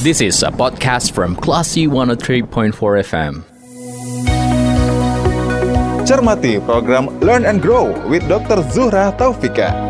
This is a podcast from Classy 103.4 FM. Cermati program Learn and Grow with Dr. Zuhra Taufika.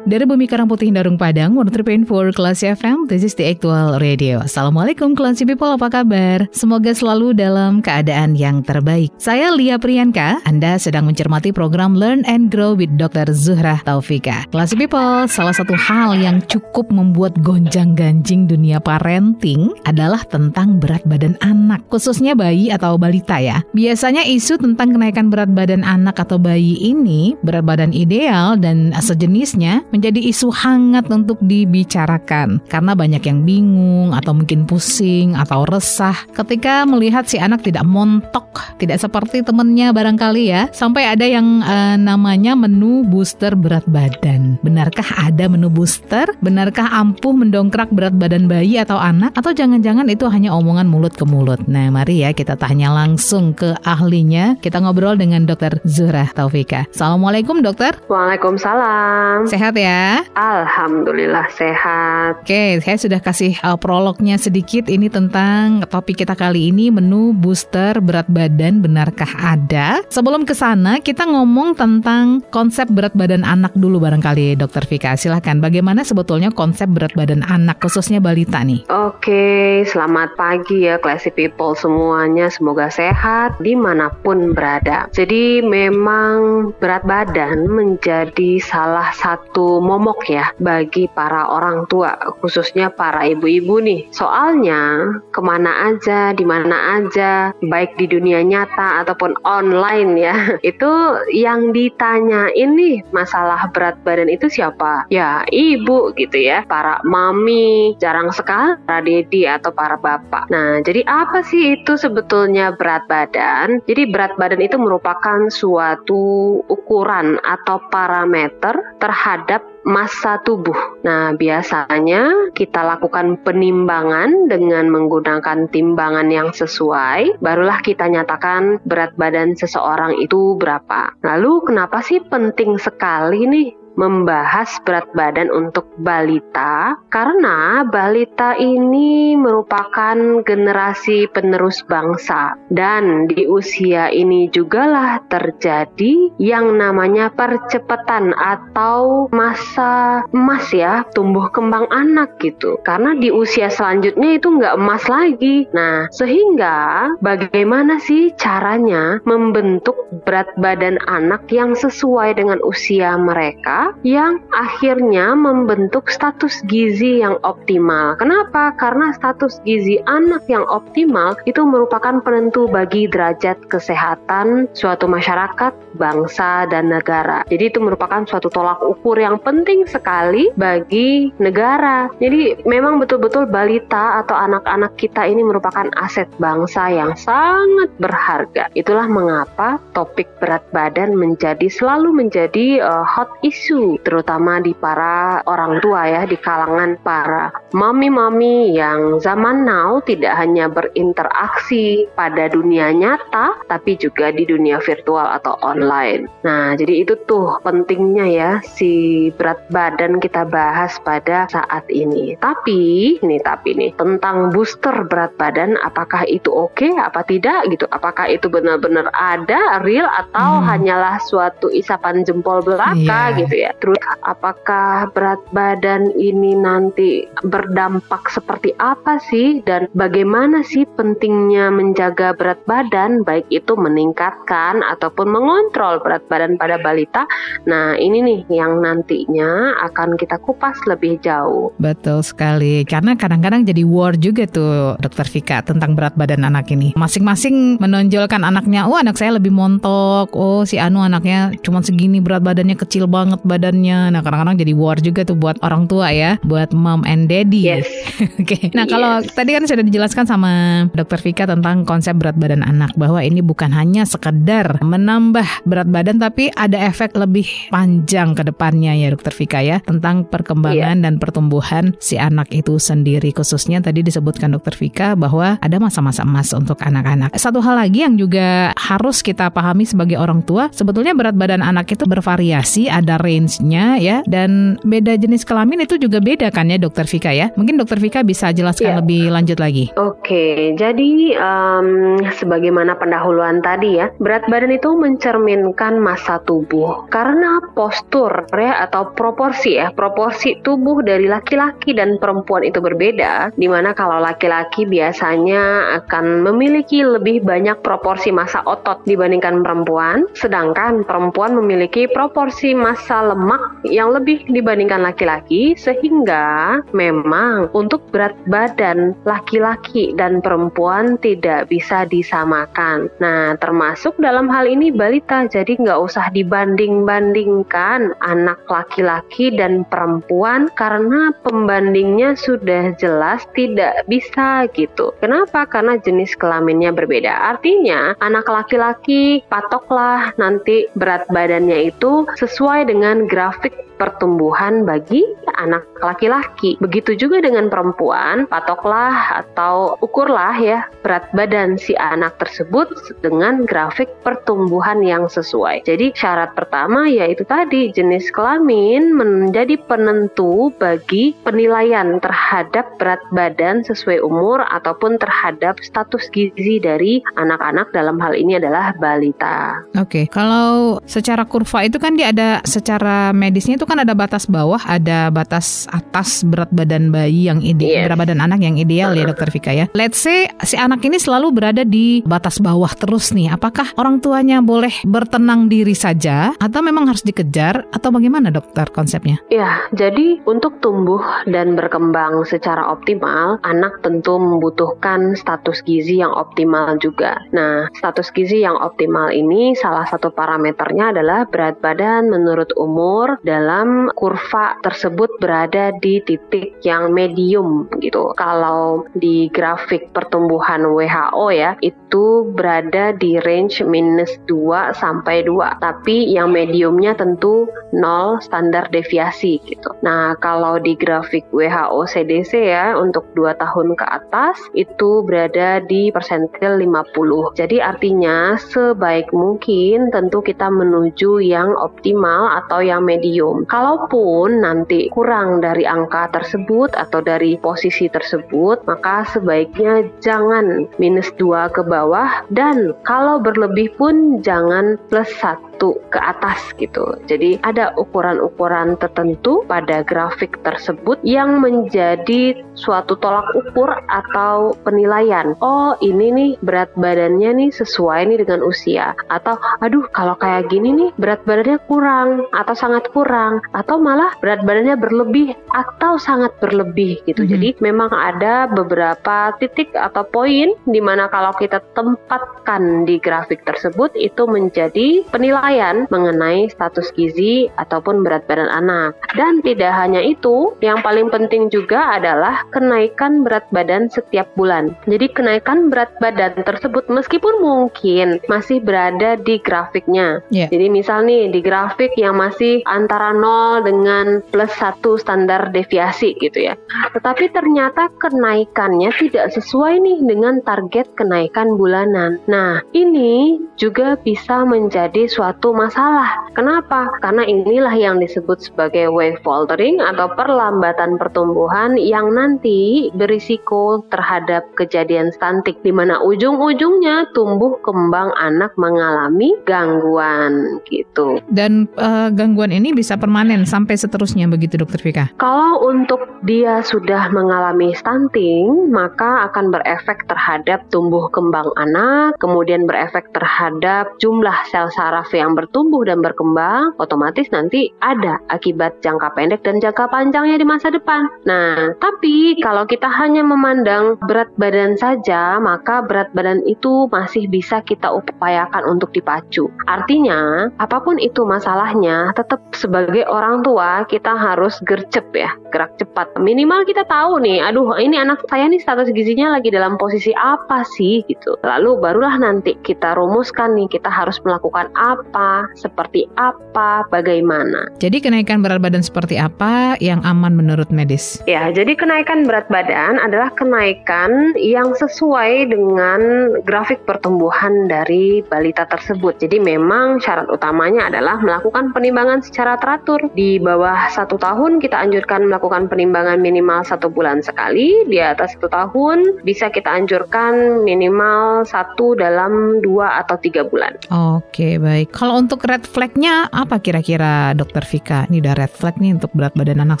Dari Bumi Karang Putih Darung Padang, 103.4 Kelas FM, this is the actual radio. Assalamualaikum Kelas People, apa kabar? Semoga selalu dalam keadaan yang terbaik. Saya Lia Priyanka, Anda sedang mencermati program Learn and Grow with Dr. Zuhra Taufika. Kelas People, salah satu hal yang cukup membuat gonjang-ganjing dunia parenting adalah tentang berat badan anak, khususnya bayi atau balita ya. Biasanya isu tentang kenaikan berat badan anak atau bayi ini, berat badan ideal dan sejenisnya, menjadi isu hangat untuk dibicarakan karena banyak yang bingung atau mungkin pusing atau resah ketika melihat si anak tidak montok, tidak seperti temennya barangkali ya. Sampai ada yang uh, namanya menu booster berat badan. Benarkah ada menu booster? Benarkah ampuh mendongkrak berat badan bayi atau anak? Atau jangan-jangan itu hanya omongan mulut ke mulut? Nah, mari ya kita tanya langsung ke ahlinya. Kita ngobrol dengan Dr. Zura Taufika. Assalamualaikum dokter. Waalaikumsalam. Sehat ya? Ya? Alhamdulillah sehat. Oke, saya sudah kasih uh, prolognya sedikit ini tentang topik kita kali ini menu booster berat badan benarkah ada? Sebelum ke sana, kita ngomong tentang konsep berat badan anak dulu barangkali Dokter Vika. Silahkan, bagaimana sebetulnya konsep berat badan anak khususnya balita nih? Oke, selamat pagi ya classy people semuanya. Semoga sehat di mana pun berada. Jadi memang berat badan menjadi salah satu momok ya bagi para orang tua, khususnya para ibu-ibu nih. Soalnya ke mana aja, di mana aja, baik di dunia nyata ataupun online ya, itu yang ditanya ini masalah berat badan itu siapa? Ya ibu gitu ya, para mami, jarang sekali para dedi atau para bapak. Nah, jadi apa sih itu sebetulnya berat badan? Jadi berat badan itu merupakan suatu ukuran atau parameter terhadap massa tubuh. Nah, biasanya kita lakukan penimbangan dengan menggunakan timbangan yang sesuai, barulah kita nyatakan berat badan seseorang itu berapa. Lalu, kenapa sih penting sekali nih membahas berat badan untuk balita karena balita ini merupakan generasi penerus bangsa. Dan di usia ini jugalah terjadi yang namanya percepatan atau masa emas ya tumbuh kembang anak gitu. Karena di usia selanjutnya itu nggak emas lagi. Nah sehingga bagaimana sih caranya membentuk berat badan anak yang sesuai dengan usia mereka yang akhirnya membentuk status gizi yang optimal. Kenapa? Karena status gizi anak yang optimal itu merupakan penentu bagi derajat kesehatan suatu masyarakat, bangsa, dan negara. Jadi itu merupakan suatu tolak ukur yang penting sekali bagi negara. Jadi memang betul-betul balita atau anak-anak kita ini merupakan aset bangsa yang sangat berharga. Itulah mengapa topik berat badan menjadi selalu menjadi uh, hot issue isu terutama di para orang tua ya di kalangan para mami-mami yang zaman now tidak hanya berinteraksi pada dunia nyata tapi juga di dunia virtual atau online. Nah, jadi itu tuh pentingnya ya si berat badan kita bahas pada saat ini. Tapi ini tapi nih tentang booster berat badan apakah itu oke okay, apa tidak gitu? Apakah itu benar-benar ada real atau hmm. hanyalah suatu isapan jempol belaka yeah. gitu ya? Ya. Terus apakah berat badan ini nanti berdampak seperti apa sih dan bagaimana sih pentingnya menjaga berat badan baik itu meningkatkan ataupun mengontrol berat badan pada balita. Nah, ini nih yang nantinya akan kita kupas lebih jauh. Betul sekali. Karena kadang-kadang jadi war juga tuh Dokter Vika tentang berat badan anak ini. Masing-masing menonjolkan anaknya, "Oh, anak saya lebih montok. Oh, si Anu anaknya cuma segini berat badannya kecil banget badannya. Nah kadang-kadang jadi war juga tuh buat orang tua ya, buat mom and daddy. Yes. Oke. okay. Nah yes. kalau tadi kan sudah dijelaskan sama Dokter Vika tentang konsep berat badan anak bahwa ini bukan hanya sekedar menambah berat badan tapi ada efek lebih panjang ke depannya ya Dokter Vika ya tentang perkembangan yeah. dan pertumbuhan si anak itu sendiri khususnya tadi disebutkan Dokter Vika bahwa ada masa-masa emas untuk anak-anak. Satu hal lagi yang juga harus kita pahami sebagai orang tua sebetulnya berat badan anak itu bervariasi, ada range range-nya ya dan beda jenis kelamin itu juga beda kan ya dokter Vika ya. Mungkin dokter Vika bisa jelaskan Iya. lebih lanjut lagi. Oke, jadi em, sebagaimana pendahuluan tadi ya, berat badan itu mencerminkan masa tubuh karena postur ya atau proporsi ya, proporsi tubuh dari laki-laki dan perempuan itu berbeda. Di mana kalau laki-laki biasanya akan memiliki lebih banyak proporsi massa otot dibandingkan perempuan, sedangkan perempuan memiliki proporsi massa lemak yang lebih dibandingkan laki-laki, sehingga memang untuk berat badan laki-laki dan perempuan tidak bisa disamakan. Nah, termasuk dalam hal ini balita, jadi nggak usah dibanding-bandingkan anak laki-laki dan perempuan karena pembandingnya sudah jelas tidak bisa gitu. Kenapa? Karena jenis kelaminnya berbeda. Artinya, anak laki-laki patoklah nanti berat badannya itu sesuai dengan grafik pertumbuhan bagi anak laki-laki. Begitu juga dengan perempuan, patoklah atau ukurlah ya berat badan si anak tersebut dengan grafik pertumbuhan yang sesuai. Jadi syarat pertama yaitu tadi jenis kelamin menjadi penentu bagi penilaian terhadap berat badan sesuai umur ataupun terhadap status gizi dari anak-anak dalam hal ini adalah balita. Oke, kalau secara kurva itu kan dia ada secara medisnya itu kan ada batas bawah, ada batas atas berat badan bayi yang ideal, Yes. berat badan anak yang ideal ya dokter Vika ya. Let's say si anak ini selalu berada di batas bawah terus nih. Apakah orang tuanya boleh bertenang diri saja atau memang harus dikejar atau bagaimana dokter konsepnya? Ya, jadi untuk tumbuh dan berkembang secara optimal, anak tentu membutuhkan status gizi yang optimal juga. Nah, status gizi yang optimal ini salah satu parameternya adalah berat badan menurut umur dalam kurva tersebut berada di titik yang medium gitu. Kalau di grafik pertumbuhan WHO ya, itu berada di range minus 2 sampai 2. Tapi yang mediumnya tentu 0 standar deviasi gitu. Nah, kalau di grafik WHO CDC ya untuk 2 tahun ke atas itu berada di persentil 50. Jadi artinya sebaik mungkin tentu kita menuju yang optimal atau yang medium. Kalaupun nanti kurang dari angka tersebut atau dari posisi tersebut, maka sebaiknya jangan minus 2 ke bawah dan kalau berlebih pun jangan plus 1 ke atas gitu. Jadi ada ukuran-ukuran tertentu pada grafik tersebut yang menjadi suatu tolak ukur atau penilaian. Oh, ini nih berat badannya nih sesuai nih dengan usia atau aduh kalau kayak gini nih berat badannya kurang atau sangat kurang atau malah berat badannya berlebih atau sangat berlebih gitu. Mhm. Jadi memang ada beberapa titik atau poin di mana kalau kita tempatkan di grafik tersebut itu menjadi penilaian mengenai status gizi ataupun berat badan anak. Dan tidak hanya itu, yang paling penting juga adalah kenaikan berat badan setiap bulan. Jadi kenaikan berat badan tersebut meskipun mungkin masih berada di grafiknya. Iya. Jadi misal nih di grafik yang masih antara 0 dengan plus 1 standar deviasi gitu ya. Tetapi ternyata kenaikannya tidak sesuai nih dengan target kenaikan bulanan. Nah, ini juga bisa menjadi suatu masalah. Kenapa? Karena inilah yang disebut sebagai wave faltering atau perlambatan pertumbuhan yang nanti berisiko terhadap kejadian stunting di mana ujung-ujungnya tumbuh kembang anak mengalami gangguan gitu. Dan eh, gangguan ini bisa permanen sampai seterusnya begitu dokter Vika? Kalau untuk dia sudah mengalami stunting, maka akan berefek terhadap tumbuh kembang anak, kemudian berefek terhadap jumlah sel saraf yang bertumbuh dan berkembang, otomatis nanti ada akibat jangka pendek dan jangka panjangnya di masa depan. Nah, tapi kalau kita hanya memandang berat badan saja, maka berat badan itu masih bisa kita upayakan untuk dipacu. Artinya, apa pun itu masalahnya, tetap sebagai orang tua kita harus gercep ya, gerak cepat. Minimal kita tahu nih, aduh ini anak saya nih status gizinya lagi dalam posisi apa sih gitu. Lalu barulah nanti kita rumuskan nih kita harus melakukan apa seperti apa, bagaimana. Jadi kenaikan berat badan seperti apa yang aman menurut medis? Ya, jadi kenaikan berat badan adalah kenaikan yang sesuai dengan grafik pertumbuhan dari balita tersebut. Jadi memang syarat utamanya adalah melakukan penimbangan secara teratur. Di bawah satu tahun kita anjurkan melakukan penimbangan minimal satu bulan sekali. Di atas satu tahun bisa kita anjurkan minimal satu dalam dua atau tiga bulan. Oke, baik. Kalau untuk red flagnya apa kira-kira dokter Vika? Ini udah red flag nih untuk berat badan anak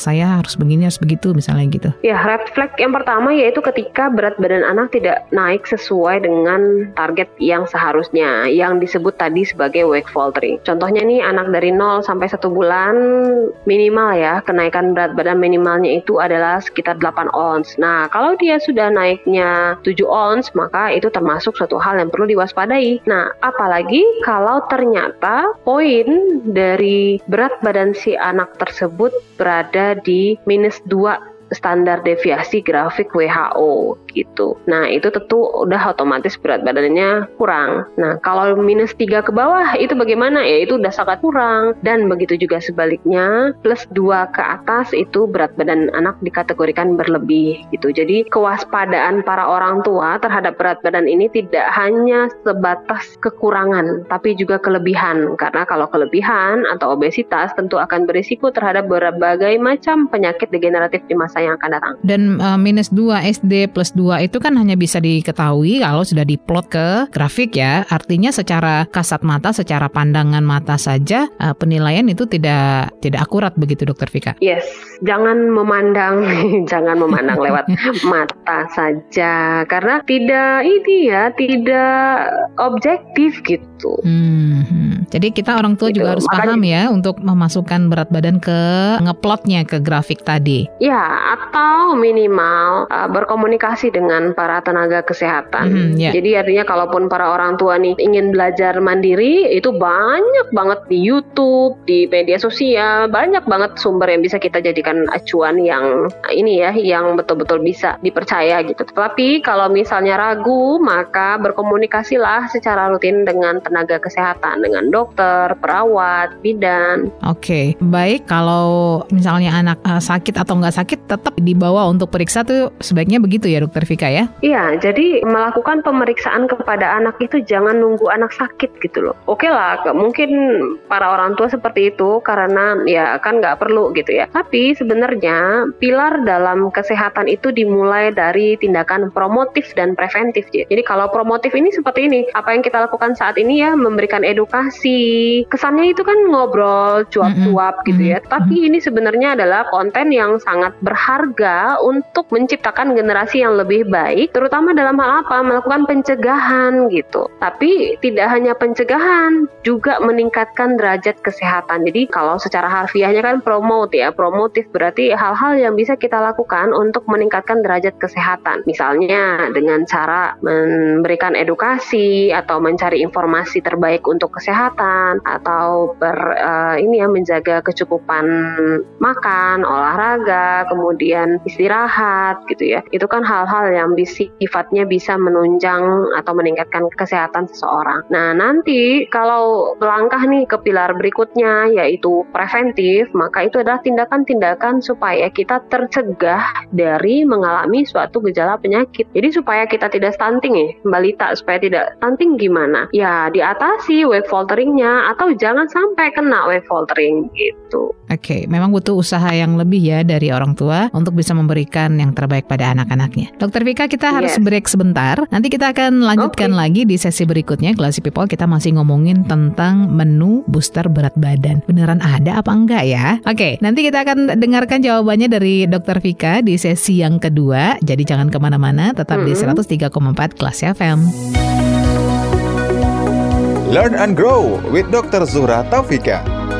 saya harus begini, harus begitu misalnya gitu. Ya, red flag yang pertama yaitu ketika berat badan anak tidak naik sesuai dengan target yang seharusnya, yang disebut tadi sebagai wake faltering. Contohnya nih anak dari 0 sampai 1 bulan minimal ya, kenaikan berat badan minimalnya itu adalah sekitar 8 ons. Nah, kalau dia sudah naiknya 7 ons, maka itu termasuk suatu hal yang perlu diwaspadai. Nah, apalagi kalau ternyata poin dari berat badan si anak tersebut berada di minus 2 standar deviasi grafik WHO gitu. Nah itu tentu udah otomatis berat badannya kurang. Nah kalau minus 3 ke bawah itu bagaimana? Ya itu udah sangat kurang. Dan begitu juga sebaliknya plus 2 ke atas itu berat badan anak dikategorikan berlebih gitu. Jadi kewaspadaan para orang tua terhadap berat badan ini tidak hanya sebatas kekurangan tapi juga kelebihan. Karena kalau kelebihan atau obesitas tentu akan berisiko terhadap berbagai macam penyakit degeneratif di masa yang akan datang. Dan uh, minus 2 SD plus 2 itu kan hanya bisa diketahui kalau sudah diplot ke grafik ya. Artinya secara kasat mata, secara pandangan mata saja uh, penilaian itu tidak tidak akurat begitu Dokter Vika. Yes, jangan memandang jangan memandang lewat mata saja karena tidak ini ya, tidak objektif gitu. Hmm, hmm. Jadi kita orang tua gitu. juga harus Makanya, paham ya untuk memasukkan berat badan ke ngeplotnya ke grafik tadi. Ya, atau minimal uh, berkomunikasi dengan para tenaga kesehatan. Mm, yeah. Jadi artinya kalaupun para orang tua nih ingin belajar mandiri itu banyak banget di YouTube, di media sosial, banyak banget sumber yang bisa kita jadikan acuan yang ini ya yang betul-betul bisa dipercaya gitu. Tetapi kalau misalnya ragu, maka berkomunikasilah secara rutin dengan tenaga kesehatan, dengan dokter, perawat, bidan. Oke, okay. baik kalau misalnya anak uh, sakit atau nggak sakit tetap dibawa untuk periksa tuh sebaiknya begitu ya dokter Vika ya? Iya, jadi melakukan pemeriksaan kepada anak itu jangan nunggu anak sakit gitu loh. Oke lah, mungkin para orang tua seperti itu karena ya kan nggak perlu gitu ya. Tapi sebenarnya pilar dalam kesehatan itu dimulai dari tindakan promotif dan preventif. Jadi kalau promotif ini seperti ini, apa yang kita lakukan saat ini ya memberikan edukasi. Kesannya itu kan ngobrol, cuap-cuap mm -hmm. gitu ya. Tapi mm -hmm. ini sebenarnya adalah konten yang sangat berharga berharga untuk menciptakan generasi yang lebih baik, terutama dalam hal apa? Melakukan pencegahan gitu. Tapi tidak hanya pencegahan, juga meningkatkan derajat kesehatan. Jadi kalau secara harfiahnya kan promote ya, promotif berarti hal-hal yang bisa kita lakukan untuk meningkatkan derajat kesehatan. Misalnya dengan cara memberikan edukasi atau mencari informasi terbaik untuk kesehatan atau ber uh, ini ya menjaga kecukupan makan, olahraga, kemudian istirahat gitu ya. Itu kan hal-hal yang sifatnya bisa menunjang atau meningkatkan kesehatan seseorang. Nah, nanti kalau melangkah nih ke pilar berikutnya yaitu preventif, maka itu adalah tindakan-tindakan supaya kita tercegah dari mengalami suatu gejala penyakit. Jadi supaya kita tidak stunting ya, balita supaya tidak stunting gimana? Ya diatasi wave falteringnya atau jangan sampai kena wave faltering gitu. Oke, okay, memang butuh usaha yang lebih ya dari orang tua untuk bisa memberikan yang terbaik pada anak-anaknya. Dokter Vika, kita harus yes. break sebentar. Nanti kita akan lanjutkan okay. lagi di sesi berikutnya. Classy People, kita masih ngomongin tentang menu booster berat badan. Beneran ada apa enggak ya? Oke, okay, nanti kita akan dengarkan jawabannya dari Dokter Vika di sesi yang kedua. Jadi jangan ke mana-mana, tetap mm -hmm. di 103,4 Kelas FM. Learn and grow with Dr. Zuhra Taufika.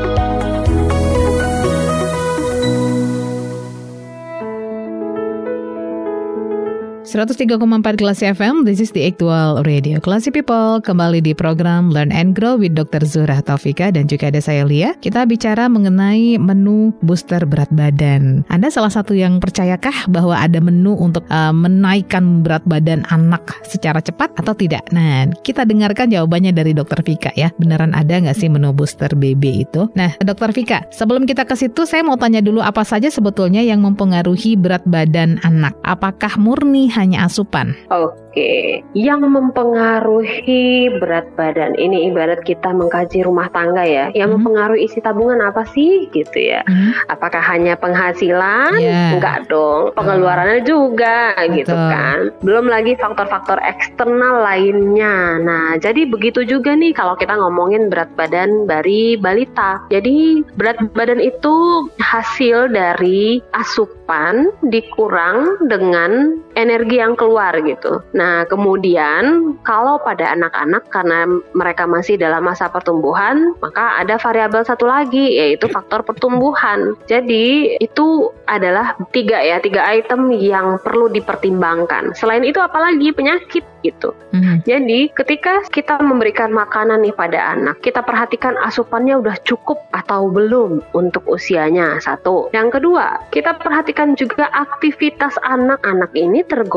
103,4 kelas FM, this is the actual radio. Classy People, kembali di program Learn and Grow with Dr. Zura Taufika dan juga ada saya Lia. Kita bicara mengenai menu booster berat badan. Anda salah satu yang percayakah bahwa ada menu untuk uh, menaikkan berat badan anak secara cepat atau tidak? Nah, kita dengarkan jawabannya dari Dr. Vika ya. Beneran ada nggak sih menu booster BB itu? Nah, Dr. Vika, sebelum kita ke situ, saya mau tanya dulu apa saja sebetulnya yang mempengaruhi berat badan anak. Apakah murni hanya asupan? Oke, yang mempengaruhi berat badan ini ibarat kita mengkaji rumah tangga ya. Yang hmm. mempengaruhi isi tabungan apa sih gitu ya? Hmm. Apakah hanya penghasilan? Yeah. Enggak dong, pengeluarannya oh. juga Betul. gitu kan. Belum lagi faktor-faktor eksternal lainnya. Nah, jadi begitu juga nih kalau kita ngomongin berat badan dari balita. Jadi berat badan itu hasil dari asupan dikurang dengan energi yang keluar gitu. Nah, kemudian kalau pada anak-anak karena mereka masih dalam masa pertumbuhan, maka ada variabel satu lagi yaitu faktor pertumbuhan. Jadi itu adalah tiga ya, tiga item yang perlu dipertimbangkan. Selain itu apalagi penyakit gitu. Mm-hmm. Jadi ketika kita memberikan makanan nih pada anak, kita perhatikan asupannya udah cukup atau belum untuk usianya satu. Yang kedua, kita perhatikan juga aktivitas anak-anak ini tergolong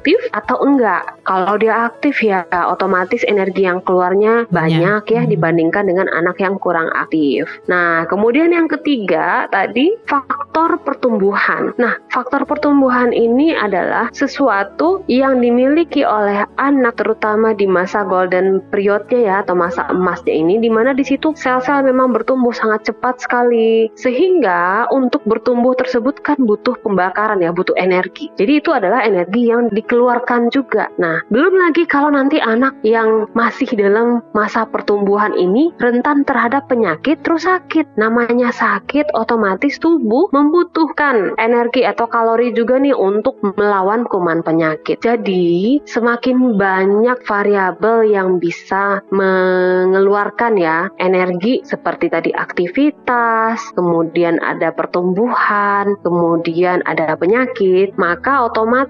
aktif atau enggak. Kalau dia aktif ya otomatis energi yang keluarnya banyak ya hmm. dibandingkan dengan anak yang kurang aktif. Nah, kemudian yang ketiga tadi faktor pertumbuhan. Nah, faktor pertumbuhan ini adalah sesuatu yang dimiliki oleh anak terutama di masa golden periodnya ya atau masa emasnya ini di mana di situ sel-sel memang bertumbuh sangat cepat sekali sehingga untuk bertumbuh tersebut kan butuh pembakaran ya, butuh energi. Jadi itu adalah energi yang dikeluarkan juga. Nah, belum lagi kalau nanti anak yang masih dalam masa pertumbuhan ini rentan terhadap penyakit terus sakit. Namanya sakit otomatis tubuh membutuhkan energi atau kalori juga nih untuk melawan kuman penyakit. Jadi, semakin banyak variabel yang bisa mengeluarkan ya energi seperti tadi aktivitas, kemudian ada pertumbuhan, kemudian ada penyakit, maka otomatis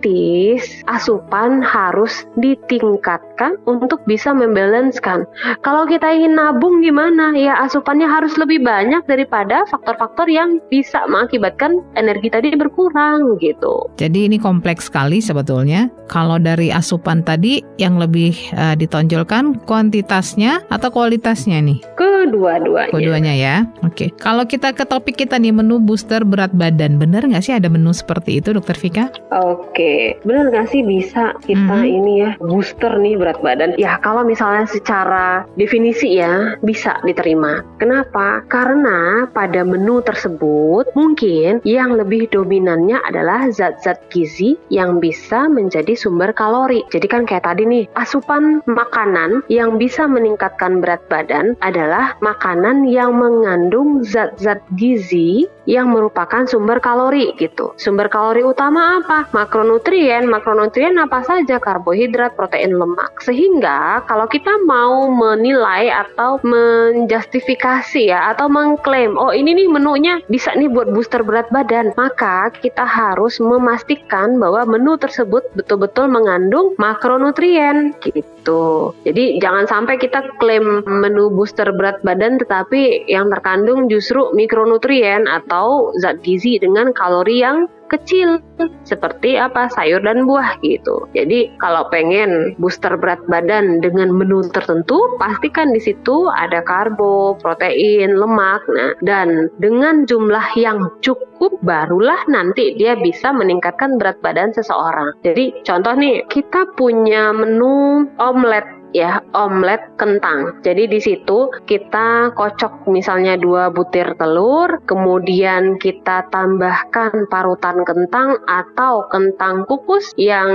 asupan harus ditingkatkan untuk bisa membalanskan. Kalau kita ingin nabung gimana? Ya asupannya harus lebih banyak daripada faktor-faktor yang bisa mengakibatkan energi tadi berkurang gitu. Jadi ini kompleks sekali sebetulnya. Kalau dari asupan tadi yang lebih uh, ditonjolkan kuantitasnya atau kualitasnya nih? Kedua-duanya. Kedua-duanya ya. Oke. Kalau kita ke topik kita nih menu booster berat badan, benar nggak sih ada menu seperti itu, Dokter Vika? Oke, benar nggak sih bisa kita hmm. ini ya booster nih berat badan? Ya kalau misalnya secara definisi ya bisa diterima. Kenapa? Karena pada menu tersebut mungkin yang lebih dominannya adalah zat-zat gizi yang bisa menjadi sumber kalori. Jadi kan kayak tadi nih, asupan makanan yang bisa meningkatkan berat badan adalah makanan yang mengandung zat-zat gizi yang merupakan sumber kalori gitu. Sumber kalori utama apa? Makronutrien. Makronutrien apa saja? Karbohidrat, protein, lemak. Sehingga kalau kita mau menilai atau menjustifikasi ya atau mengklaim, oh ini nih menunya bisa nih buat booster berat badan, maka kita harus memastikan bahwa menu tersebut betul-betul mengandung makronutrien gitu. Jadi jangan sampai kita klaim menu booster berat badan tetapi yang terkandung justru mikronutrien atau zat gizi dengan kalori yang kecil seperti apa sayur dan buah gitu. Jadi kalau pengen booster berat badan dengan menu tertentu, pastikan di situ ada karbo, protein, lemak. Nah, dan dengan jumlah yang cukup barulah nanti dia bisa meningkatkan berat badan seseorang. Jadi contoh nih, kita punya menu omelet ya omelet kentang. Jadi di situ kita kocok misalnya dua butir telur, kemudian kita tambahkan parutan kentang atau kentang kukus yang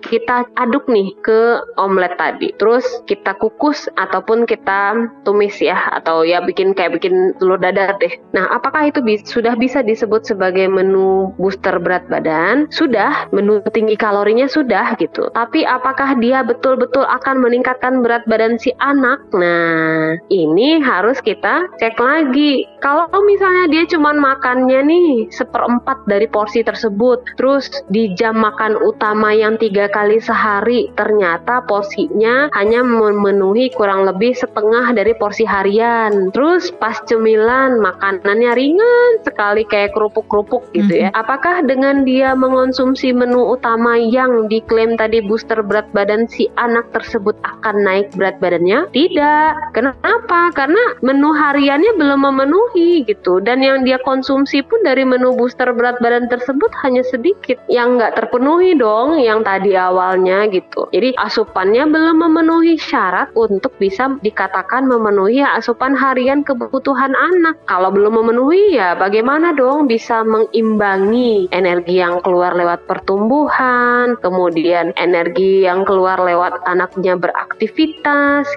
kita aduk nih ke omelet tadi. Terus kita kukus ataupun kita tumis ya atau ya bikin kayak bikin telur dadar deh. Nah, apakah itu bi sudah bisa disebut sebagai menu booster berat badan? Sudah, menu tinggi kalorinya sudah gitu. Tapi apakah dia betul-betul akan meningkat meningkatkan berat badan si anak. Nah, ini harus kita cek lagi. Kalau misalnya dia cuma makannya nih seperempat dari porsi tersebut, terus di jam makan utama yang tiga kali sehari, ternyata porsinya hanya memenuhi kurang lebih setengah dari porsi harian. Terus pas cemilan makanannya ringan sekali kayak kerupuk-kerupuk gitu ya. Apakah dengan dia mengonsumsi menu utama yang diklaim tadi booster berat badan si anak tersebut akan naik berat badannya? Tidak. Kenapa? Karena menu hariannya belum memenuhi gitu dan yang dia konsumsi pun dari menu booster berat badan tersebut hanya sedikit yang nggak terpenuhi dong yang tadi awalnya gitu jadi asupannya belum memenuhi syarat untuk bisa dikatakan memenuhi asupan harian kebutuhan anak kalau belum memenuhi ya bagaimana dong bisa mengimbangi energi yang keluar lewat pertumbuhan kemudian energi yang keluar lewat anaknya beraktivitas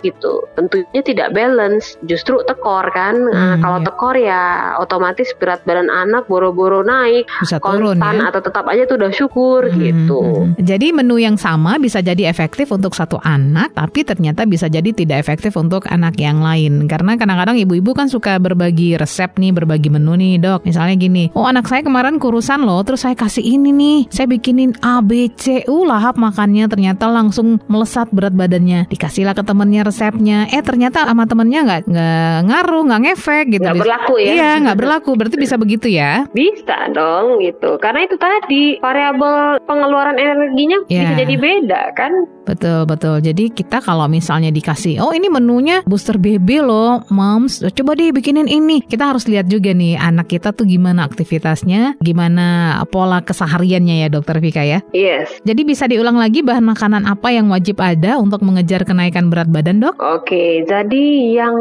gitu tentunya tidak balance justru tekor kan nah, Hmm, kalau iya. tekor ya otomatis berat badan anak boro-boro naik Bisa turun konstan ya. atau tetap aja tuh udah syukur Hmm, gitu hmm. Jadi menu yang sama bisa jadi efektif untuk satu anak, tapi ternyata bisa jadi tidak efektif untuk anak yang lain. Karena kadang-kadang ibu-ibu kan suka berbagi resep nih, berbagi menu nih dok. Misalnya gini, oh anak saya kemarin kurusan loh, terus saya kasih ini nih, saya bikinin A, B, C, uh lahap makannya, ternyata langsung melesat berat badannya. Dikasihlah ke temennya resepnya, eh ternyata sama temennya nggak nggak ngaruh, nggak ngefek gitu. Nggak berlaku ya? Iya, nggak berlaku. Berarti bisa begitu ya? bisa dong gitu karena itu tadi variabel pengeluaran energinya Ya. bisa jadi beda kan Betul betul. Jadi kita kalau misalnya dikasih, oh ini menunya booster BB loh, moms, coba deh bikinin ini. Kita harus lihat juga nih anak kita tuh gimana aktivitasnya, gimana pola kesehariannya ya Dokter Vika ya. yes Jadi bisa diulang lagi bahan makanan apa yang wajib ada untuk mengejar kenaikan berat badan dok? Oke, jadi yang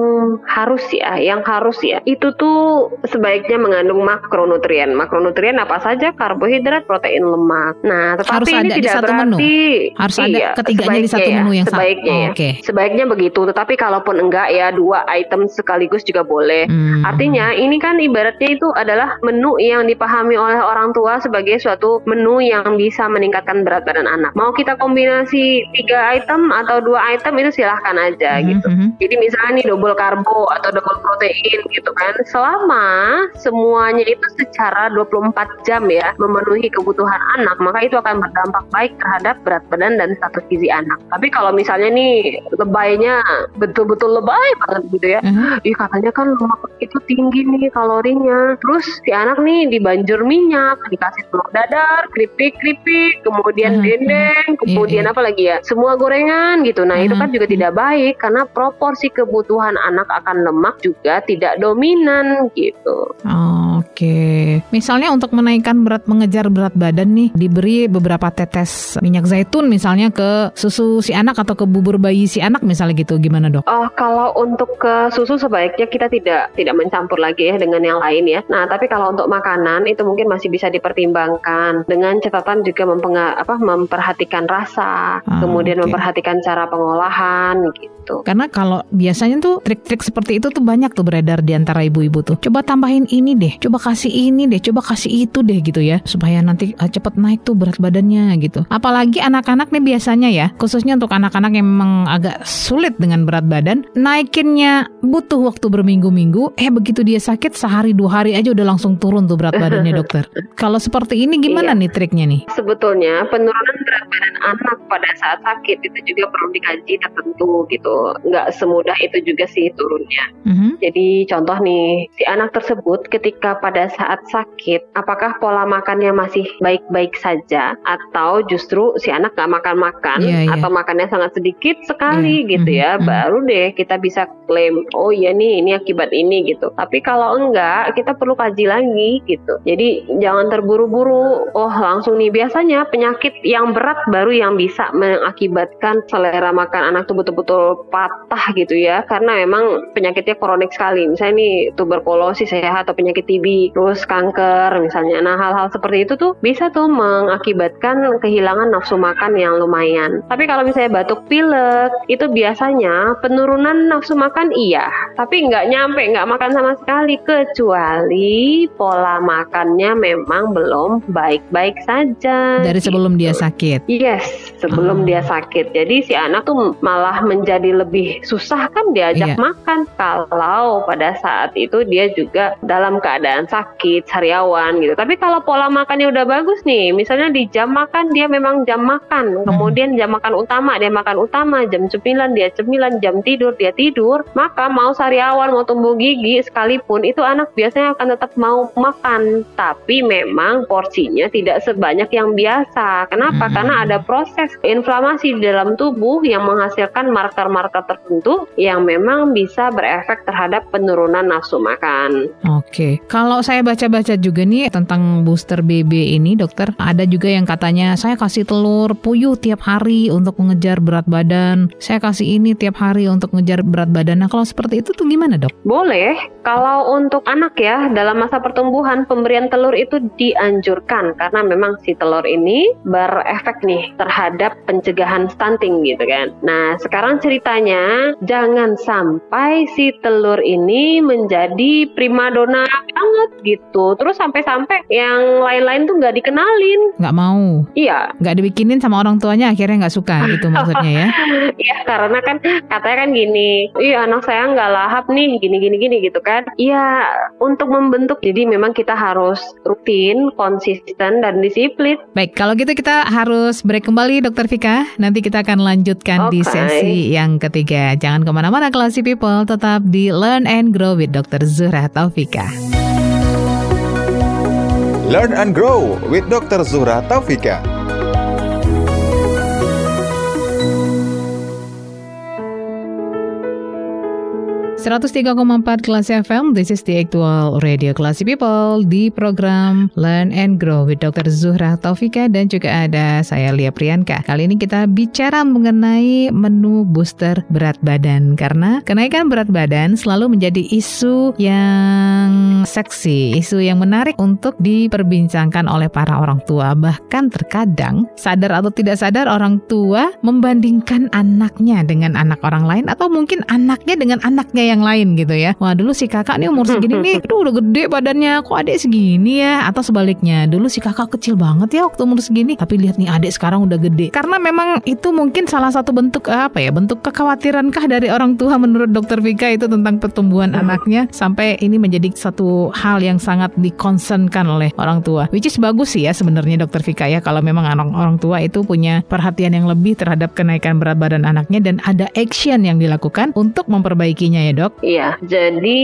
harus ya, yang harus ya, itu tuh sebaiknya mengandung makronutrien. Makronutrien apa saja? Karbohidrat, protein, lemak. Nah, tetapi Harus ini ada di tidak satu berarti menu? Harus ada Iya, ketiganya di sebaiknya satu ya, menu yang sama? sebaiknya Oh, ya. oke. Sebaiknya begitu. Tetapi kalaupun enggak ya dua item sekaligus juga boleh. Hmm. Artinya ini kan ibaratnya itu adalah menu yang dipahami oleh orang tua sebagai suatu menu yang bisa meningkatkan berat badan anak. Mau kita kombinasi tiga item atau dua item itu silahkan aja Mhm, gitu. mhm. Jadi misalnya nih double karbo atau double protein gitu kan. Selama semuanya itu secara 24 jam ya memenuhi kebutuhan anak, maka itu akan berdampak baik terhadap berat badan dan status gizi anak. Tapi kalau misalnya nih lebaynya betul-betul lebay banget gitu ya. Ih katanya kan lemak itu tinggi nih kalorinya. Terus si anak nih dibanjur minyak, dikasih telur dadar, keripik-keripik, kemudian Mhm, dendeng, kemudian iya. apa lagi ya? Semua gorengan gitu. Nah, itu kan Mhm, juga tidak baik karena proporsi kebutuhan anak akan lemak juga tidak dominan gitu. Oke, misalnya untuk menaikkan berat mengejar berat badan nih diberi beberapa tetes minyak zaitun misalnya ke susu si anak atau ke bubur bayi si anak misalnya gitu gimana dok? Oh, kalau untuk ke susu sebaiknya kita tidak tidak mencampur lagi ya dengan yang lain ya. Nah, tapi kalau untuk makanan itu mungkin masih bisa dipertimbangkan dengan catatan juga mempenga- apa memperhatikan rasa, Ah, kemudian oke. memperhatikan cara pengolahan gitu. Karena kalau biasanya tuh trik-trik seperti itu tuh banyak tuh beredar di antara ibu-ibu tuh. Coba tambahin ini deh, coba kasih ini deh, coba kasih itu deh gitu ya, supaya nanti uh, cepet naik tuh berat badannya gitu. Apalagi anak-anak nih biasanya ya, khususnya untuk anak-anak yang memang agak sulit dengan berat badan, naikinnya butuh waktu berminggu-minggu. Eh begitu dia sakit sehari dua hari aja udah langsung turun tuh berat badannya dokter. Kalau seperti ini gimana Iya. nih triknya nih? Sebetulnya penurunan berat badan anak pada saat sakit itu juga perlu dikaji tertentu gitu. Nggak semudah itu juga sih turunnya. Mhm. Jadi contoh nih, si anak tersebut ketika pada saat sakit, apakah pola makannya masih baik-baik saja atau justru si anak nggak makan-makan Iya, iya. atau makannya sangat sedikit sekali Iya, gitu ya, mhm. baru deh kita bisa klaim, oh iya nih ini akibat ini gitu. Tapi kalau enggak, kita perlu kaji lagi gitu. Jadi jangan terburu-buru, oh langsung nih biasanya penyakit yang berat baru yang bisa mengakibatkan selera makan anak tuh betul-betul patah gitu ya karena memang penyakitnya kronik sekali misalnya nih tuberkulosis ya atau penyakit TB terus kanker misalnya nah hal-hal seperti itu tuh bisa tuh mengakibatkan kehilangan nafsu makan yang lumayan tapi kalau misalnya batuk pilek itu biasanya penurunan nafsu makan iya tapi nggak nyampe nggak makan sama sekali kecuali pola makannya memang belum baik-baik saja Dari sebelum dia gitu. sakit. sakit. Yes, sebelum Oh. dia sakit. Jadi si anak tuh malah menjadi lebih susah kan diajak Iya. makan kalau pada saat itu dia juga dalam keadaan sakit, sariawan gitu. Tapi kalau pola makannya udah bagus nih, misalnya di jam makan dia memang jam makan, kemudian jam makan utama dia makan utama, jam cemilan dia cemilan, jam tidur dia tidur, maka mau sariawan mau tumbuh gigi sekalipun itu anak biasanya akan tetap mau makan, tapi memang porsinya tidak sebanyak yang biasa. Kenapa? Mhm. Karena ada proses inflamasi di dalam tubuh yang menghasilkan marker-marker tertentu yang memang bisa berefek terhadap penurunan nafsu makan. Oke, kalau saya baca-baca juga nih tentang booster BB ini, dokter, ada juga yang katanya saya kasih telur puyuh tiap hari untuk mengejar berat badan, saya kasih ini tiap hari untuk mengejar berat badan. Nah, kalau seperti itu tuh gimana, dok? Boleh, kalau untuk anak ya dalam masa pertumbuhan pemberian telur itu dianjurkan karena memang si telur ini berefek nih terhadap pencegahan stunting gitu kan. Nah sekarang ceritanya jangan sampai si telur ini menjadi primadona banget gitu. Terus sampai-sampai yang lain-lain tuh nggak dikenalin. Nggak mau, Iya, nggak dibikinin sama orang tuanya akhirnya nggak suka gitu maksudnya ya? Iya karena kan katanya kan gini, iya anak saya nggak lahap nih, gini gini gini gitu kan. Iya untuk membentuk, jadi memang kita harus rutin, konsisten dan disiplin. Baik, kalau gitu kita harus break kembali, Dokter Vika. Nanti kita akan lanjutkan di Oke. sesi yang ketiga. Jangan ke mana-mana, Classy People. Tetap di Learn and Grow with Dr. Zuhra Taufika. Learn and grow with Dr. Zuhra Taufika. Empat kelas FM, this is the actual radio Classy People di program Learn and Grow with Dr. Zuhra Taufika dan juga ada saya Lia Priyanka. Kali ini kita bicara mengenai menu booster berat badan karena kenaikan berat badan selalu menjadi isu yang seksi, isu yang menarik untuk diperbincangkan oleh para orang tua. Bahkan terkadang sadar atau tidak sadar orang tua membandingkan anaknya dengan anak orang lain atau mungkin anaknya dengan anaknya yang lain gitu ya. Wah dulu si kakak nih umur segini nih, aduh udah gede badannya, kok adik segini ya? Atau sebaliknya, dulu si kakak kecil banget ya waktu umur segini, tapi lihat nih adik sekarang udah gede. Karena memang itu mungkin salah satu bentuk apa ya, bentuk kekhawatirankah dari orang tua menurut dokter Vika itu tentang pertumbuhan anaknya sampai ini menjadi satu hal yang sangat dikonsenkan oleh orang tua. Which is bagus sih ya sebenarnya dokter Vika ya kalau memang anak orang tua itu punya perhatian yang lebih terhadap kenaikan berat badan anaknya dan ada action yang dilakukan untuk memperbaikinya ya dok. Iya, jadi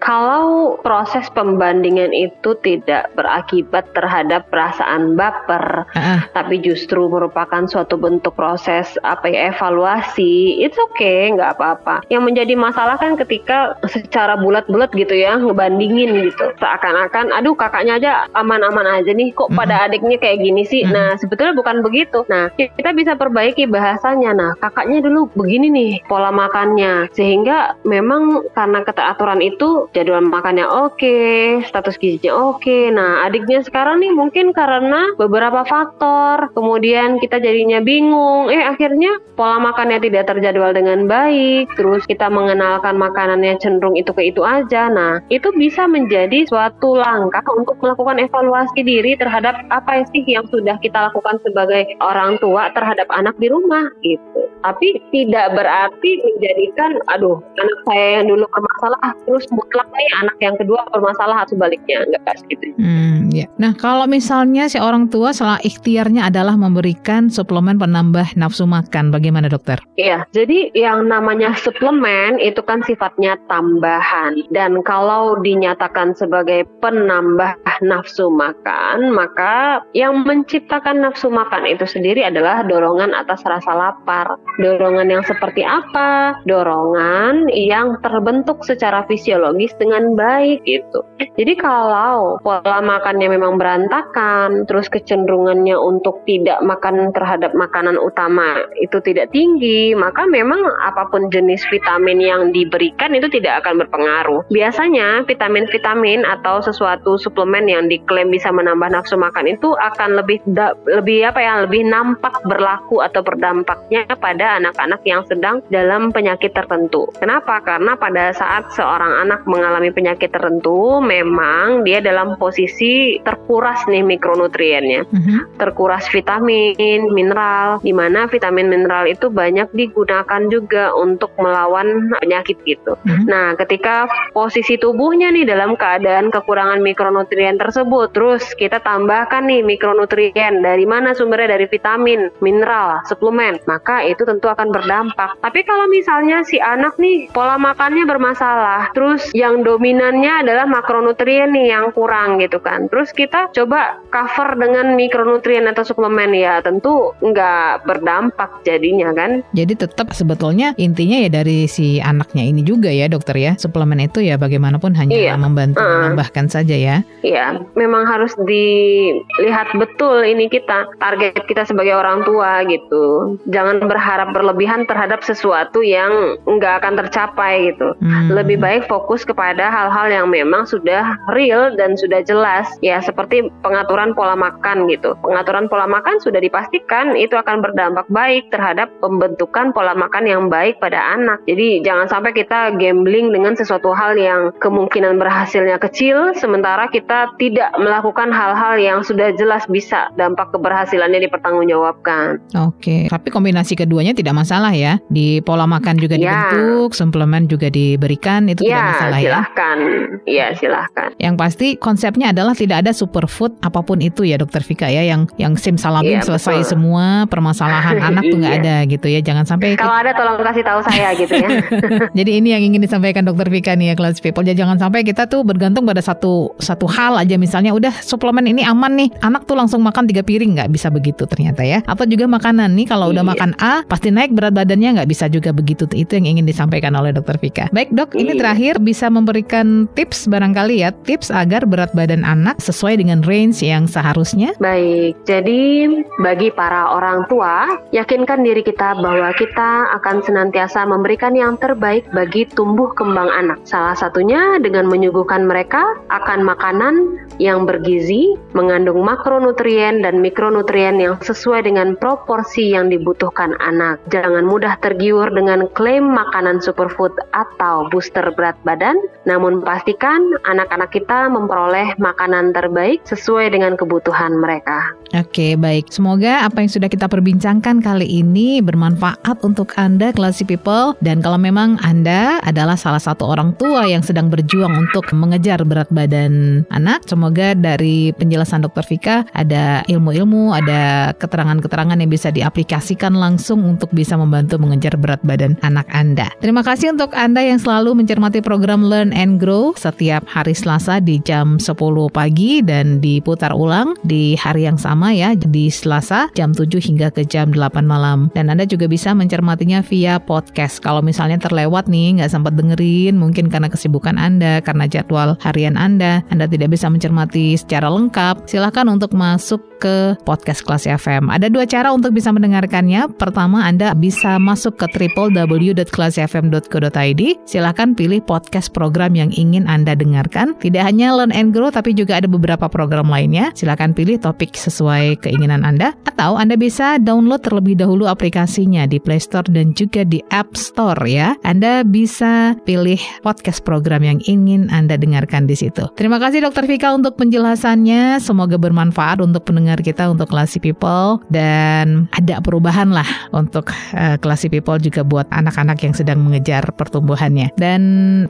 kalau proses pembandingan itu tidak berakibat terhadap perasaan baper, Ah, tapi justru merupakan suatu bentuk proses apa ya evaluasi, it's okay, nggak apa-apa. Yang menjadi masalah kan ketika secara bulat-bulat gitu ya ngebandingin gitu, seakan-akan, aduh kakaknya aja aman-aman aja nih, kok pada adiknya kayak gini sih. Mm-mm. Nah sebetulnya bukan begitu. Nah kita bisa perbaiki bahasanya. Nah kakaknya dulu begini nih pola makannya, sehingga memang karena keteraturan itu jadwal makannya oke, status gizinya oke. Nah adiknya sekarang nih mungkin karena beberapa faktor, kemudian kita jadinya bingung. Eh akhirnya pola makannya tidak terjadwal dengan baik, terus kita mengenalkan makanannya cenderung itu ke itu aja. Nah itu bisa menjadi suatu langkah untuk melakukan evaluasi diri terhadap apa sih yang sudah kita lakukan sebagai orang tua terhadap anak di rumah gitu. Tapi tidak berarti menjadikan, aduh, anak saya yang dulu bermasalah, terus mutlak nih anak yang kedua bermasalah atau sebaliknya, enggak gitu. Hmm, ya. Nah, kalau misalnya si orang tua salah ikhtiarnya adalah memberikan suplemen penambah nafsu makan, bagaimana dokter? Iya, jadi yang namanya suplemen itu kan sifatnya tambahan dan kalau dinyatakan sebagai penambah nafsu makan, maka yang menciptakan nafsu makan itu sendiri adalah dorongan atas rasa lapar. Dorongan yang seperti apa? Dorongan yang terbentuk secara fisiologis dengan baik gitu. Jadi kalau pola makannya memang berantakan, terus kecenderungannya untuk tidak makan terhadap makanan utama itu tidak tinggi, maka memang apa pun jenis vitamin yang diberikan itu tidak akan berpengaruh. Biasanya vitamin-vitamin vitamin atau sesuatu suplemen yang diklaim bisa menambah nafsu makan itu akan lebih da, lebih apa ya lebih nampak berlaku atau berdampaknya pada anak-anak yang sedang dalam penyakit tertentu. Kenapa? Karena pada saat seorang anak mengalami penyakit tertentu memang dia dalam posisi terkuras nih mikronutriennya. Uh-huh. Terkuras vitamin, mineral di mana vitamin mineral itu banyak digunakan juga untuk melawan penyakit gitu. Uh-huh. Nah, ketika posisi tubuhnya nih dalam keadaan kekurangan mikronutrien tersebut, terus kita tambahkan nih mikronutrien dari mana sumbernya dari vitamin, mineral, suplemen, maka itu tentu akan berdampak. Tapi kalau misalnya si anak nih pola makannya bermasalah, terus yang dominannya adalah makronutrien nih yang kurang gitu kan. Terus kita coba cover dengan mikronutrien atau suplemen ya tentu nggak berdampak jadinya kan. Jadi tetap sebetulnya intinya ya dari si anaknya ini juga ya dokter ya. Suplemen itu ya bagaimanapun hanya iya. membantu uh, menambahkan saja ya. Iya, memang harus dilihat betul ini kita target kita sebagai orang tua gitu. Jangan berharap berlebihan terhadap sesuatu yang nggak akan tercapai gitu. Hmm. Lebih baik fokus kepada hal-hal yang memang sudah real dan sudah jelas ya seperti pengaturan pola makan gitu. Pengaturan pola makan sudah dipastikan itu akan berdampak baik terhadap pembentukan pola makan yang baik pada anak. Jadi jangan sampai kita gambling dengan sesuatu hal yang kemungkinan berhasilnya kecil sementara kita tidak melakukan hal-hal yang sudah jelas bisa dampak keberhasilannya dipertanggungjawabkan. Oke, tapi kombinasi keduanya tidak masalah ya. Di pola makan juga ya. dibentuk, suplemen juga diberikan itu ya, tidak masalah silahkan. ya. Silahkan, ya silahkan. Yang pasti konsepnya adalah tidak ada superfood apa pun itu ya Dokter Vika ya yang yang simsalabim ya, selesai betul. semua permasalahan anak tuh nggak iya. ada gitu ya. Jangan sampai kalau ada tolong kasih tahu saya gitu ya. Jadi ini yang ingin disampaikan Dokter Vika nih ya kelas people. Jadi jangan sampai kita tuh bergantung pada satu satu hal aja misalnya udah suplemen ini aman nih anak tuh langsung makan tiga piring nggak bisa begitu ternyata ya. Atau juga makanan nih kalau udah iya. makan A pasti naik berat badannya nggak bisa juga begitu. Itu yang ingin disampaikan oleh Dokter Vika. Baik dok, ini iya. terakhir bisa memberikan tips barangkali ya tips agar berat badan anak sesuai dengan range yang seharusnya. Baik, jadi bagi para orang tua yakinkan diri kita bahwa kita akan senantiasa memberikan yang terbaik bagi tumbuh kembang anak. Salah satunya dengan menyuguhkan mereka akan makanan yang bergizi, mengandung makronutrien dan mikronutrien yang sesuai dengan proporsi yang dibutuhkan anak. Jangan mudah tergiur dengan klaim makanan superfood atau booster berat badan, namun pastikan anak-anak kita memperoleh makanan terbaik sesuai dengan kebutuhan mereka. Oke, baik. Semoga apa yang sudah kita perbincangkan kali ini bermanfaat untuk Anda, Classy People. Dan kalau memang Anda adalah salah satu orang tua yang sedang berjuang untuk mengejar berat badan anak, semoga dari penjelasan Dokter Vika ada ilmu-ilmu, ada keterangan-keterangan yang bisa diaplikasikan langsung untuk bisa membantu mengejar berat badan anak Anda. Terima kasih untuk Anda yang selalu mencermati program Learn and Grow setiap hari Selasa di jam 10 pagi dan diputar ulang di hari yang sama ya di Selasa jam 7 hingga ke jam 8 malam. Dan Anda juga bisa mencermatinya via podcast. Kalau misalnya terlewat nih nggak sempat dengerin mungkin karena kesibukan Anda, karena jadwal harian Anda, Anda tidak bisa mencermati secara lengkap, silahkan untuk masuk ke podcast kelas FM. Ada dua cara untuk bisa mendengarkannya. Pertama, Anda bisa masuk ke www.kelasfm.co.id. Silahkan pilih podcast program yang ingin Anda dengarkan. Tidak hanya Learn and Grow, tapi juga ada beberapa program lainnya. Silahkan pilih topik sesuai keinginan Anda. Atau Anda bisa download terlebih dahulu aplikasinya di Play Store dan juga di App Store ya. Anda bisa pilih podcast program yang ingin Anda dengarkan di situ. Terima kasih Dokter Vika untuk penjelasannya. Semoga bermanfaat untuk pendengar kita untuk Classy People dan ada perubahan lah untuk uh, Classy People juga buat anak-anak yang sedang mengejar pertumbuhannya. Dan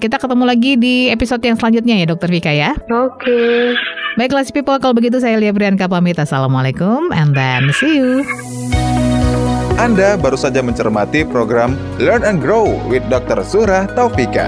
kita ketemu lagi di episode yang selanjutnya ya Dokter Vika ya. Oke. Okay. Baik Classy People kalau begitu saya Lia Priyanka pamit. Assalamualaikum and then see you. Anda baru saja mencermati program Learn and Grow with Dr. Surah Taufika.